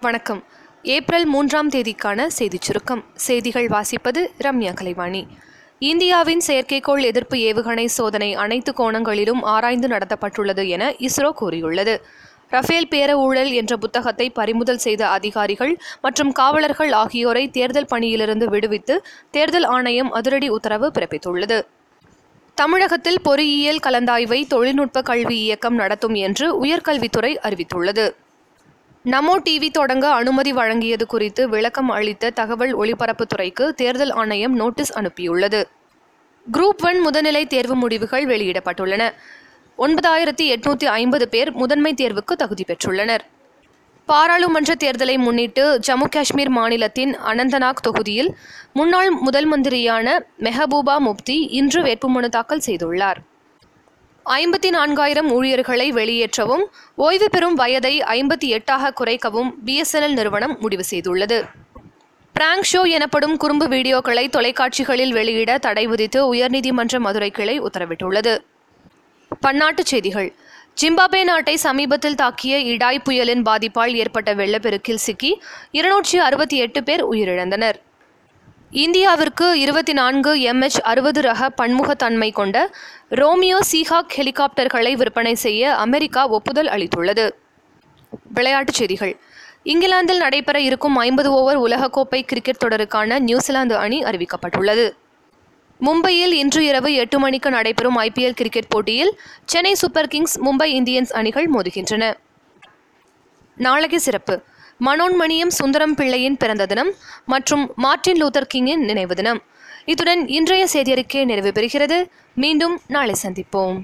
வணக்கம். ஏப்ரல் மூன்றாம் தேதிக்கான செய்திச் சுருக்கம். செய்திகள் வாசிப்பது ரம்யா கலைவாணி. இந்தியாவின் செயற்கைக்கோள் எதிர்ப்பு ஏவுகணை சோதனை அனைத்து கோணங்களிலும் ஆராய்ந்து நடத்தப்பட்டுள்ளது என இஸ்ரோ கூறியுள்ளது. ரஃபேல் பேர ஊழல் என்ற புத்தகத்தை பறிமுதல் செய்த அதிகாரிகள் மற்றும் காவலர்கள் ஆகியோரை தேர்தல் பணியிலிருந்து விடுவித்து தேர்தல் ஆணையம் அதிரடி உத்தரவு பிறப்பித்துள்ளது. தமிழகத்தில் பொறியியல் கலந்தாய்வை தொழில்நுட்ப கல்வி இயக்கம் நடத்தும் என்று உயர்கல்வித்துறை அறிவித்துள்ளது. நமோ டிவி தொடங்க அனுமதி வழங்கியது குறித்து விளக்கம் அளித்த தகவல் ஒலிபரப்புத்துறைக்கு தேர்தல் ஆணையம் நோட்டீஸ் அனுப்பியுள்ளது. குரூப் ஒன் முதுநிலை தேர்வு முடிவுகள் வெளியிடப்பட்டுள்ளன. ஒன்பதாயிரத்தி எட்நூத்தி ஐம்பது பேர் முதன்மை தேர்வுக்கு தகுதி பெற்றுள்ளனர். பாராளுமன்ற தேர்தலை முன்னிட்டு ஜம்மு காஷ்மீர் மாநிலத்தின் அனந்தநாக் தொகுதியில் முன்னாள் முதல் மந்திரியான மெஹபூபா முப்தி இன்று வேட்புமனு தாக்கல் செய்துள்ளார். ஐம்பத்தி நான்காயிரம் ஊழியர்களை வெளியேற்றவும் ஓய்வு பெறும் வயதை ஐம்பத்தி எட்டாக குறைக்கவும் பிஎஸ்என்எல் நிறுவனம் முடிவு செய்துள்ளது. பிராங்க் ஷோ எனப்படும் குறும்பு வீடியோக்களை தொலைக்காட்சிகளில் வெளியிட தடை விதித்து உயர்நீதிமன்ற மதுரை கிளை உத்தரவிட்டுள்ளது. பன்னாட்டுச் செய்திகள். ஜிம்பாப்வே நாட்டை சமீபத்தில் தாக்கிய இடாய் புயலின் பாதிப்பால் ஏற்பட்ட வெள்ளப்பெருக்கில் சிக்கி இருநூற்றி அறுபத்தி எட்டு பேர் உயிரிழந்தனர். இந்தியாவிற்கு இருபத்தி நான்கு எம்ஹெச் அறுபது ரக பன்முகத்தன்மை கொண்ட ரோமியோ சீஹாக் ஹெலிகாப்டர்களை விற்பனை செய்ய அமெரிக்கா ஒப்புதல் அளித்துள்ளது. விளையாட்டுச் செய்திகள். இங்கிலாந்தில் நடைபெற இருக்கும் ஐம்பது ஓவர் உலகக்கோப்பை கிரிக்கெட் தொடருக்கான நியூசிலாந்து அணி அறிவிக்கப்பட்டுள்ளது. மும்பையில் இன்று இரவு எட்டு மணிக்கு நடைபெறும் ஐபிஎல் கிரிக்கெட் போட்டியில் Chennai Super Kings Mumbai Indians அணிகள் மோதுகின்றன. நாளைக்கு சிறப்பு. மனோன்மணியம் சுந்தரம் பிள்ளையின் பிறந்த தினம் மற்றும் மார்ட்டின் லூத்தர் கிங்கின் நினைவு தினம். இத்துடன் இன்றைய செய்தியறிக்கை நிறைவு பெறுகிறது. மீண்டும் நாளை சந்திப்போம்.